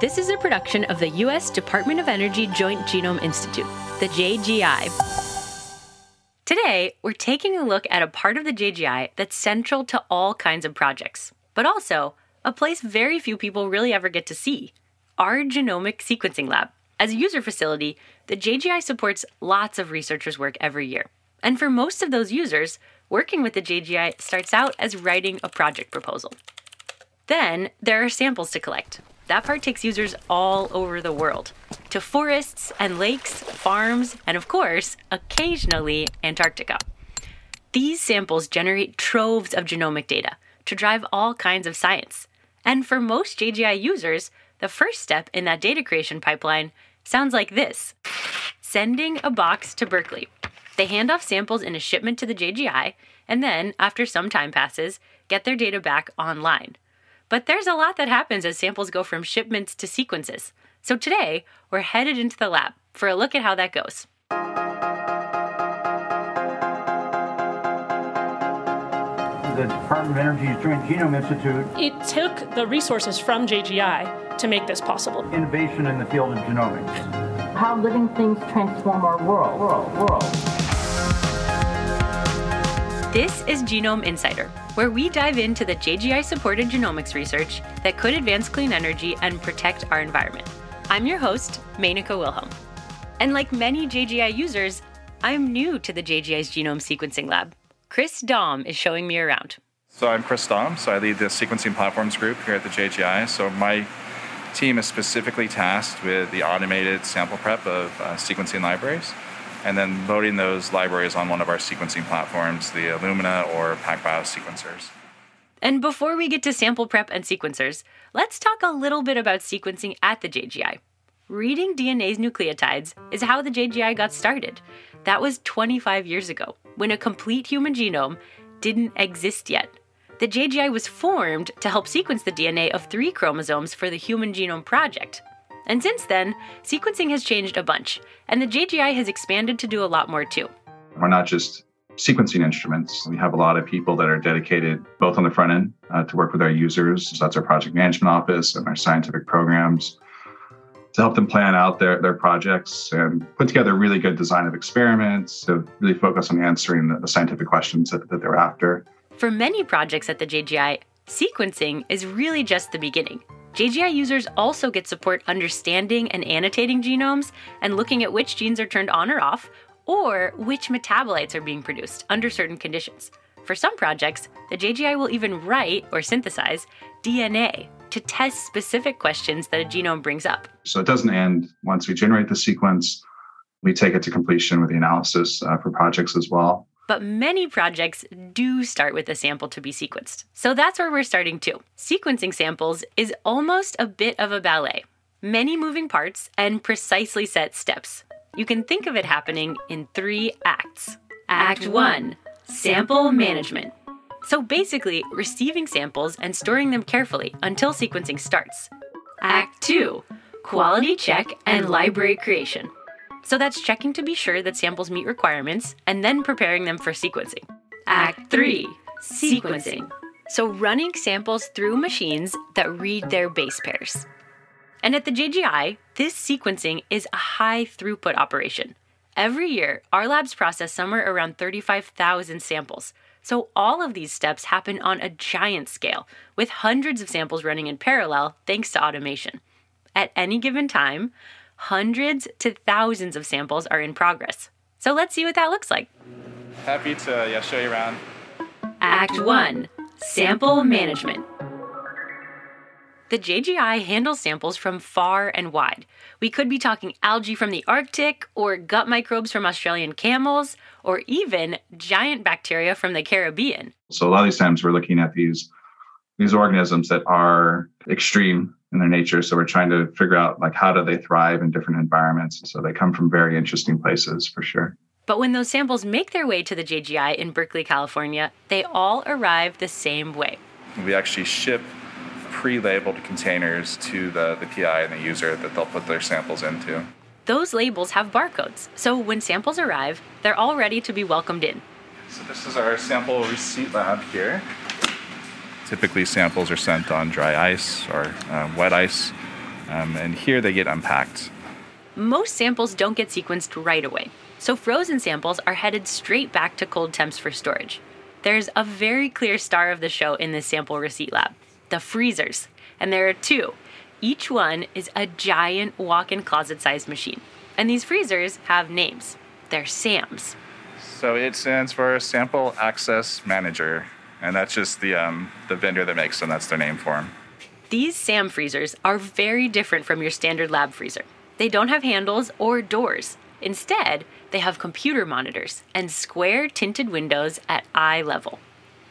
This is a production of the U.S. Department of Energy Joint Genome Institute, the JGI. Today, we're taking a look at a part of the JGI that's central to all kinds of projects, but also a place very few people really ever get to see our genomic sequencing lab. As a user facility, the JGI supports lots of researchers' work every year. And for most of those users, working with the JGI starts out as writing a project proposal. Then there are samples to collect. That part takes users all over the world to forests and lakes, farms, and of course, occasionally Antarctica. These samples generate troves of genomic data to drive all kinds of science. And for most JGI users, the first step in that data creation pipeline sounds like this sending a box to Berkeley. They hand off samples in a shipment to the JGI, and then, after some time passes, get their data back online. But there's a lot that happens as samples go from shipments to sequences. So today, we're headed into the lab for a look at how that goes. the Department of Energy's Joint Genome Institute. It took the resources from JGI to make this possible. Innovation in the field of genomics. How living things transform our world. World. World. This is Genome Insider, where we dive into the JGI supported genomics research that could advance clean energy and protect our environment. I'm your host, Menaka Wilhelm. And like many JGI users, I'm new to the JGI's genome sequencing lab. Chris Daum is showing me around. So I'm Chris Daum, so I lead the sequencing platforms group here at the JGI. So my team is specifically tasked with the automated sample prep of uh, sequencing libraries and then loading those libraries on one of our sequencing platforms, the Illumina or PacBio sequencers. And before we get to sample prep and sequencers, let's talk a little bit about sequencing at the JGI. Reading DNA's nucleotides is how the JGI got started. That was 25 years ago when a complete human genome didn't exist yet. The JGI was formed to help sequence the DNA of three chromosomes for the Human Genome Project. And since then, sequencing has changed a bunch, and the JGI has expanded to do a lot more too. We're not just sequencing instruments. We have a lot of people that are dedicated both on the front end uh, to work with our users. So that's our project management office and our scientific programs to help them plan out their, their projects and put together really good design of experiments to really focus on answering the, the scientific questions that, that they're after. For many projects at the JGI, sequencing is really just the beginning. JGI users also get support understanding and annotating genomes and looking at which genes are turned on or off, or which metabolites are being produced under certain conditions. For some projects, the JGI will even write or synthesize DNA to test specific questions that a genome brings up. So it doesn't end once we generate the sequence. We take it to completion with the analysis uh, for projects as well. But many projects do start with a sample to be sequenced. So that's where we're starting too. Sequencing samples is almost a bit of a ballet. Many moving parts and precisely set steps. You can think of it happening in three acts. Act 1 Sample Management. So basically, receiving samples and storing them carefully until sequencing starts. Act 2 Quality check and library creation. So that's checking to be sure that samples meet requirements and then preparing them for sequencing. Act 3 Sequencing. So running samples through machines that read their base pairs. And at the JGI, this sequencing is a high throughput operation. Every year, our labs process somewhere around 35,000 samples. So all of these steps happen on a giant scale, with hundreds of samples running in parallel thanks to automation. At any given time, hundreds to thousands of samples are in progress. So let's see what that looks like. Happy to yeah, show you around. Act 1 Sample Management. The JGI handles samples from far and wide. We could be talking algae from the Arctic, or gut microbes from Australian camels, or even giant bacteria from the Caribbean. So a lot of these times we're looking at these these organisms that are extreme in their nature. So we're trying to figure out like how do they thrive in different environments. So they come from very interesting places for sure. But when those samples make their way to the JGI in Berkeley, California, they all arrive the same way. We actually ship pre-labeled containers to the, the PI and the user that they'll put their samples into. Those labels have barcodes, so when samples arrive, they're all ready to be welcomed in. So this is our sample receipt lab here. Typically, samples are sent on dry ice or uh, wet ice, um, and here they get unpacked. Most samples don't get sequenced right away, so frozen samples are headed straight back to cold temps for storage. There's a very clear star of the show in this sample receipt lab the freezers, and there are two. Each one is a giant walk in closet sized machine. And these freezers have names. They're SAMs. So it stands for Sample Access Manager, and that's just the um, the vendor that makes them. That's their name for them. These SAM freezers are very different from your standard lab freezer. They don't have handles or doors. Instead, they have computer monitors and square tinted windows at eye level.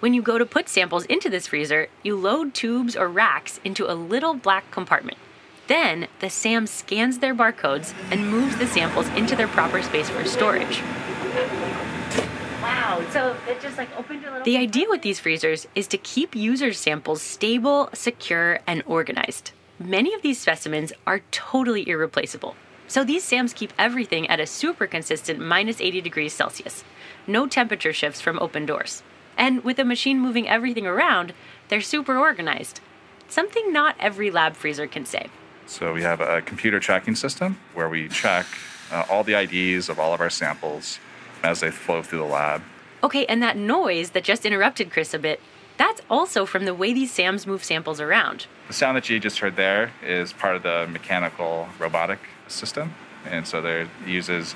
When you go to put samples into this freezer, you load tubes or racks into a little black compartment. Then, the SAM scans their barcodes and moves the samples into their proper space for storage. Wow, so it just like opened a little. The idea with these freezers is to keep users' samples stable, secure, and organized. Many of these specimens are totally irreplaceable. So these SAMs keep everything at a super consistent minus 80 degrees Celsius. No temperature shifts from open doors. And with a machine moving everything around, they're super organized. Something not every lab freezer can say. So we have a computer tracking system where we check uh, all the IDs of all of our samples as they flow through the lab. Okay, and that noise that just interrupted Chris a bit, that's also from the way these SAMs move samples around. The sound that you just heard there is part of the mechanical robotic system. And so there uses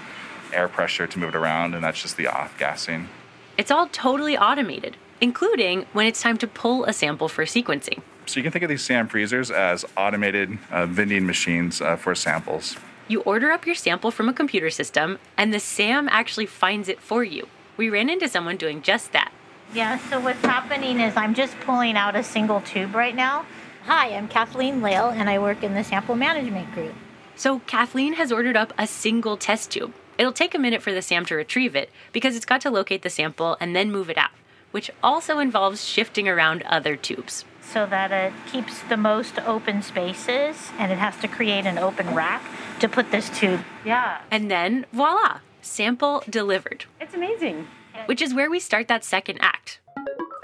air pressure to move it around, and that's just the off gassing. It's all totally automated, including when it's time to pull a sample for sequencing. So you can think of these SAM freezers as automated uh, vending machines uh, for samples. You order up your sample from a computer system, and the SAM actually finds it for you. We ran into someone doing just that. Yeah, so what's happening is I'm just pulling out a single tube right now. Hi, I'm Kathleen Lail, and I work in the sample management group. So Kathleen has ordered up a single test tube. It'll take a minute for the SAM to retrieve it because it's got to locate the sample and then move it out, which also involves shifting around other tubes. So that it keeps the most open spaces and it has to create an open rack to put this tube. Yeah. And then voila, sample delivered. It's amazing. Which is where we start that second act.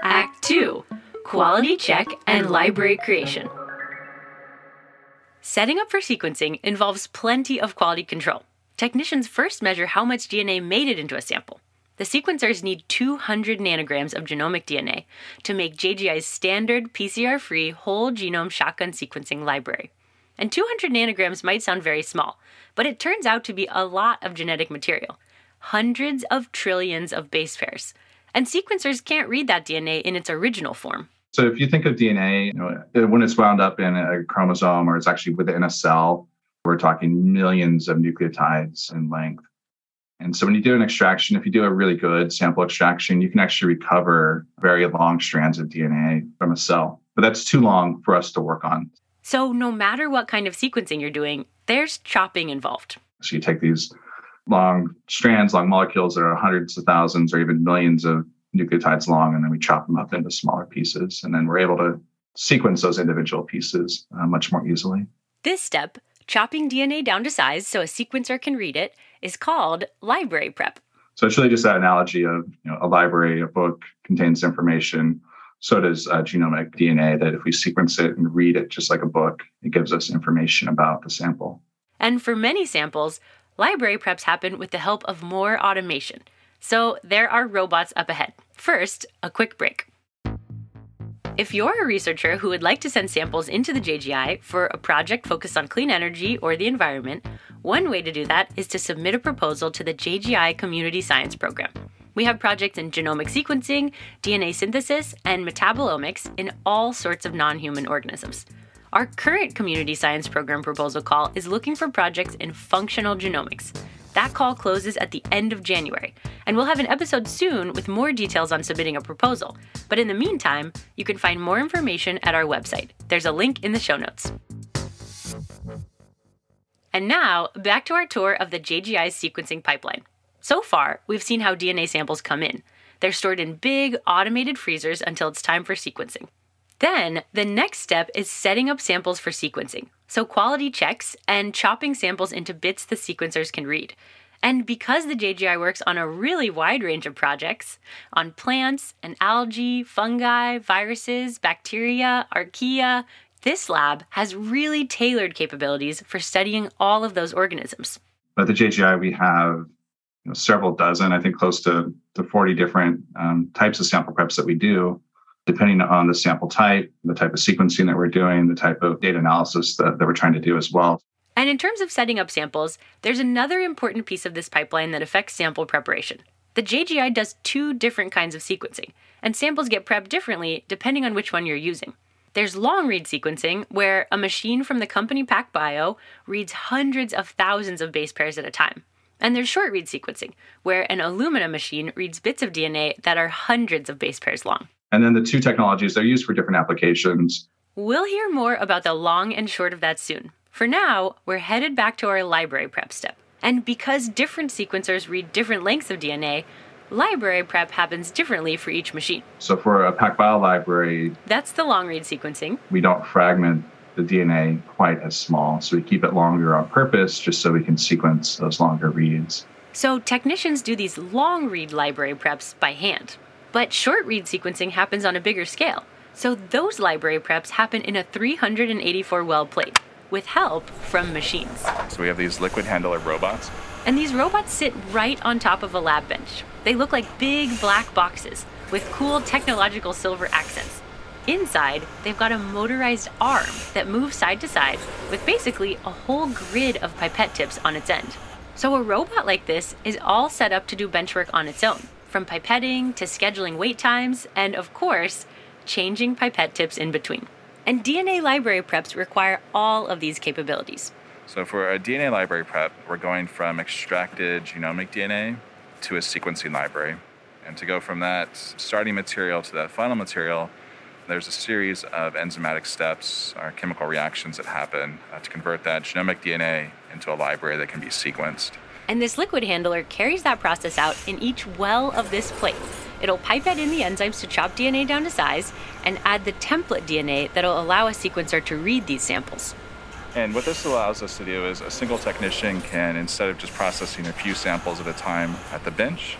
Act 2 Quality check and library creation. Setting up for sequencing involves plenty of quality control. Technicians first measure how much DNA made it into a sample. The sequencers need 200 nanograms of genomic DNA to make JGI's standard PCR free whole genome shotgun sequencing library. And 200 nanograms might sound very small, but it turns out to be a lot of genetic material hundreds of trillions of base pairs. And sequencers can't read that DNA in its original form. So if you think of DNA, you know, uh, when it's wound up in a chromosome or it's actually within a cell, we're talking millions of nucleotides in length. And so when you do an extraction, if you do a really good sample extraction, you can actually recover very long strands of DNA from a cell. But that's too long for us to work on. So no matter what kind of sequencing you're doing, there's chopping involved. So you take these long strands, long molecules that are hundreds of thousands or even millions of nucleotides long, and then we chop them up into smaller pieces. And then we're able to sequence those individual pieces uh, much more easily. This step, chopping DNA down to size so a sequencer can read it, is called library prep. So it's really just that analogy of you know, a library, a book contains information. So does uh, genomic DNA, that if we sequence it and read it just like a book, it gives us information about the sample. And for many samples, library preps happen with the help of more automation. So there are robots up ahead. First, a quick break. If you're a researcher who would like to send samples into the JGI for a project focused on clean energy or the environment, one way to do that is to submit a proposal to the JGI Community Science Program. We have projects in genomic sequencing, DNA synthesis, and metabolomics in all sorts of non human organisms. Our current community science program proposal call is looking for projects in functional genomics. That call closes at the end of January, and we'll have an episode soon with more details on submitting a proposal. But in the meantime, you can find more information at our website. There's a link in the show notes. And now, back to our tour of the JGI's sequencing pipeline. So far, we've seen how DNA samples come in. They're stored in big, automated freezers until it's time for sequencing. Then, the next step is setting up samples for sequencing, so quality checks and chopping samples into bits the sequencers can read. And because the JGI works on a really wide range of projects on plants and algae, fungi, viruses, bacteria, archaea, this lab has really tailored capabilities for studying all of those organisms. At the JGI, we have you know, several dozen, I think close to, to 40 different um, types of sample preps that we do, depending on the sample type, the type of sequencing that we're doing, the type of data analysis that, that we're trying to do as well. And in terms of setting up samples, there's another important piece of this pipeline that affects sample preparation. The JGI does two different kinds of sequencing, and samples get prepped differently depending on which one you're using. There's long read sequencing, where a machine from the company PacBio reads hundreds of thousands of base pairs at a time. And there's short read sequencing, where an Illumina machine reads bits of DNA that are hundreds of base pairs long. And then the two technologies, they're used for different applications. We'll hear more about the long and short of that soon. For now, we're headed back to our library prep step. And because different sequencers read different lengths of DNA, library prep happens differently for each machine. So for a PacBio library, that's the long read sequencing. We don't fragment the DNA quite as small, so we keep it longer on purpose just so we can sequence those longer reads. So technicians do these long read library preps by hand. But short read sequencing happens on a bigger scale. So those library preps happen in a 384 well plate with help from machines. So we have these liquid handler robots. And these robots sit right on top of a lab bench. They look like big black boxes with cool technological silver accents. Inside, they've got a motorized arm that moves side to side with basically a whole grid of pipette tips on its end. So a robot like this is all set up to do bench work on its own, from pipetting to scheduling wait times, and of course, changing pipette tips in between. And DNA library preps require all of these capabilities. So, for a DNA library prep, we're going from extracted genomic DNA to a sequencing library. And to go from that starting material to that final material, there's a series of enzymatic steps or chemical reactions that happen uh, to convert that genomic DNA into a library that can be sequenced. And this liquid handler carries that process out in each well of this plate. It'll pipette in the enzymes to chop DNA down to size and add the template DNA that'll allow a sequencer to read these samples. And what this allows us to do is a single technician can, instead of just processing a few samples at a time at the bench,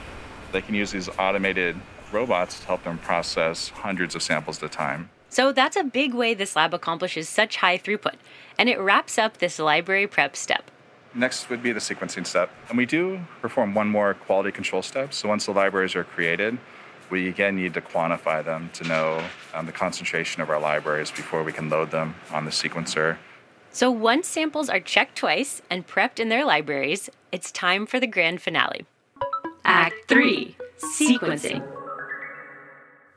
they can use these automated robots to help them process hundreds of samples at a time. So that's a big way this lab accomplishes such high throughput, and it wraps up this library prep step. Next would be the sequencing step. And we do perform one more quality control step. So once the libraries are created, we again need to quantify them to know um, the concentration of our libraries before we can load them on the sequencer. So once samples are checked twice and prepped in their libraries, it's time for the grand finale. Act 3 Sequencing.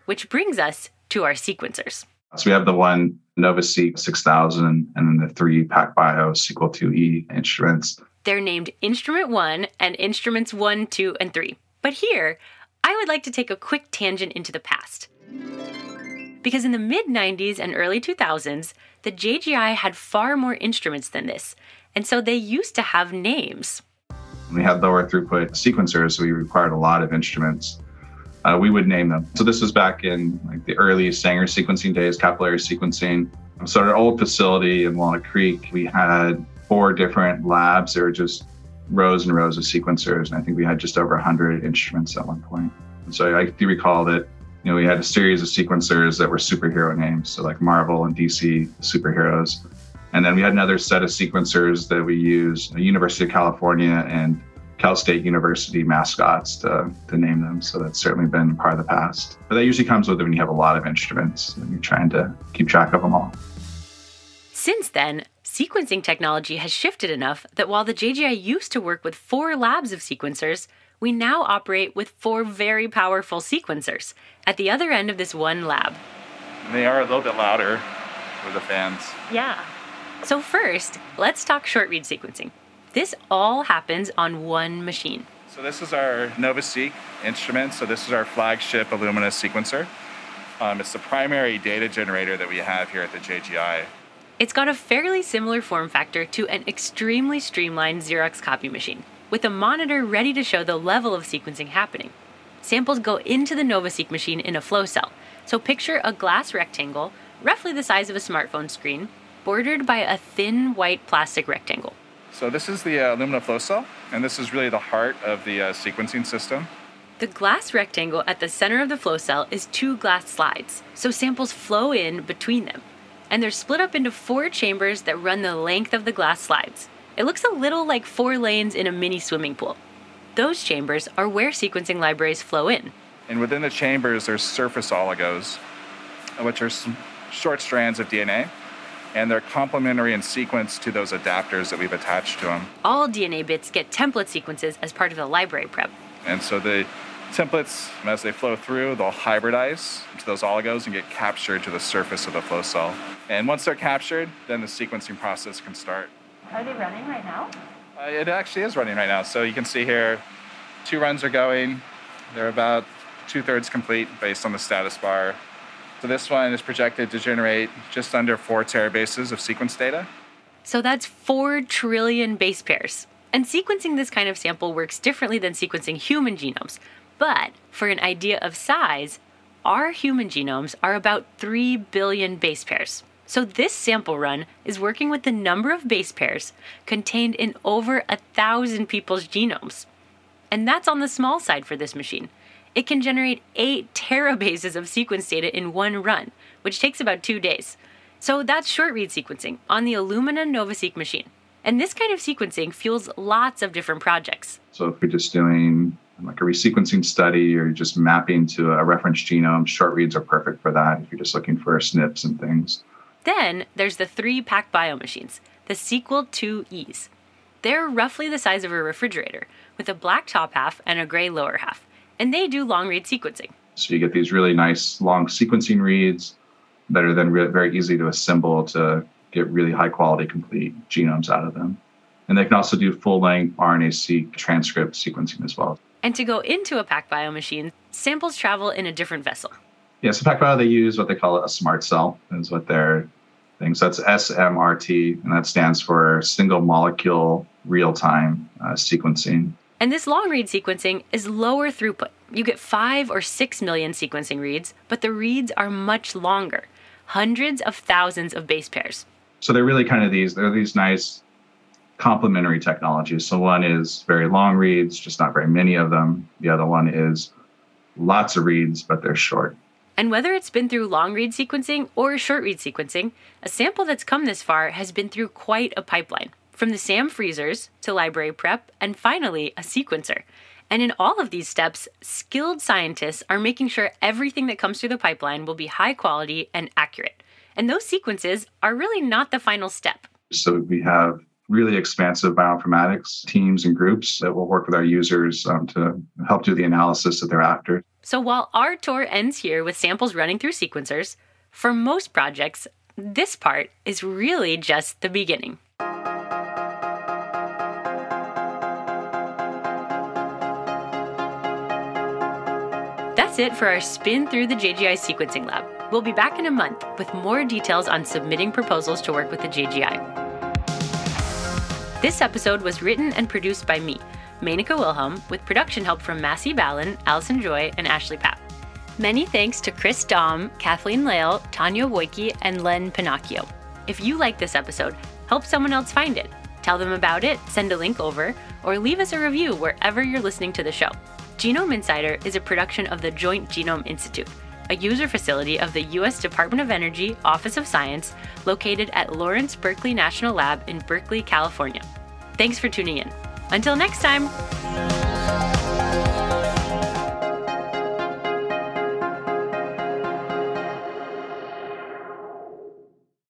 Which brings us to our sequencers. So we have the one NovaSeq 6000 and then the three PacBio Sequel 2e instruments. They're named Instrument 1 and Instruments 1, 2, and 3. But here, I would like to take a quick tangent into the past. Because in the mid 90s and early 2000s, the JGI had far more instruments than this, and so they used to have names. We had lower throughput sequencers, so we required a lot of instruments uh, we would name them. So this was back in like the early Sanger sequencing days, capillary sequencing. So our old facility in Walnut Creek, we had four different labs. There were just rows and rows of sequencers, and I think we had just over 100 instruments at one point. And so I do recall that you know we had a series of sequencers that were superhero names, so like Marvel and DC superheroes. And then we had another set of sequencers that we used, University of California and Cal State University mascots to, to name them. So that's certainly been part of the past. But that usually comes with it when you have a lot of instruments and you're trying to keep track of them all. Since then, sequencing technology has shifted enough that while the JGI used to work with four labs of sequencers, we now operate with four very powerful sequencers at the other end of this one lab. They are a little bit louder for the fans. Yeah. So, first, let's talk short read sequencing. This all happens on one machine. So this is our NovaSeq instrument. So this is our flagship Illumina sequencer. Um, it's the primary data generator that we have here at the JGI. It's got a fairly similar form factor to an extremely streamlined Xerox copy machine, with a monitor ready to show the level of sequencing happening. Samples go into the NovaSeq machine in a flow cell. So picture a glass rectangle, roughly the size of a smartphone screen, bordered by a thin white plastic rectangle. So this is the uh, Illumina flow cell, and this is really the heart of the uh, sequencing system. The glass rectangle at the center of the flow cell is two glass slides, so samples flow in between them. And they're split up into four chambers that run the length of the glass slides. It looks a little like four lanes in a mini swimming pool. Those chambers are where sequencing libraries flow in. And within the chambers, there's surface oligos, which are short strands of DNA and they're complementary in sequence to those adapters that we've attached to them. All DNA bits get template sequences as part of the library prep. And so the templates, as they flow through, they'll hybridize into those oligos and get captured to the surface of the flow cell. And once they're captured, then the sequencing process can start. Are they running right now? Uh, it actually is running right now. So you can see here, two runs are going. They're about two thirds complete based on the status bar. So this one is projected to generate just under four terabases of sequence data. So that's four trillion base pairs. And sequencing this kind of sample works differently than sequencing human genomes. But for an idea of size, our human genomes are about 3 billion base pairs. So this sample run is working with the number of base pairs contained in over a thousand people's genomes. And that's on the small side for this machine. It can generate 8 terabases of sequence data in one run, which takes about two days. So that's short read sequencing on the Illumina NovaSeq machine. And this kind of sequencing fuels lots of different projects. So if you're just doing like a resequencing study or just mapping to a reference genome, short reads are perfect for that if you're just looking for SNPs and things. Then there's the three PacBio machines, the Sequel 2Es. They're roughly the size of a refrigerator, with a black top half and a gray lower half and they do long read sequencing. So you get these really nice long sequencing reads that are then re- very easy to assemble to get really high quality complete genomes out of them. And they can also do full length RNA-seq transcript sequencing as well. And to go into a PacBio machine, samples travel in a different vessel. Yeah, so PacBio, they use what they call a smart cell, is what their thing. So that's SMRT, and that stands for single molecule real time uh, sequencing. And this long read sequencing is lower throughput. You get 5 or 6 million sequencing reads, but the reads are much longer hundreds of thousands of base pairs. So they're really kind of these, they're these nice complementary technologies. So one is very long reads, just not very many of them. The other one is lots of reads, but they're short. And whether it's been through long read sequencing or short read sequencing, a sample that's come this far has been through quite a pipeline from the SAM freezers to library prep, and finally, a sequencer. And in all of these steps, skilled scientists are making sure everything that comes through the pipeline will be high quality and accurate. And those sequences are really not the final step. So we have really expansive bioinformatics teams and groups that will work with our users um, to help do the analysis that they're after. So while our tour ends here with samples running through sequencers, for most projects, this part is really just the beginning. That's it for our spin through the JGI sequencing lab. We'll be back in a month with more details on submitting proposals to work with the JGI. This episode was written and produced by me, Menaka Wilhelm, with production help from Massie Ballon, Allison Joy, and Ashley Papp. Many thanks to Chris Daum, Kathleen Lail, Tanja Woyke, and Len Pennacchio. If you like this episode, help someone else find it. Tell them about it, send a link over, or leave us a review wherever you're listening to the show. Genome Insider is a production of the Joint Genome Institute, a user facility of the U.S. Department of Energy Office of Science located at Lawrence Berkeley National Lab in Berkeley, California. Thanks for tuning in. Until next time!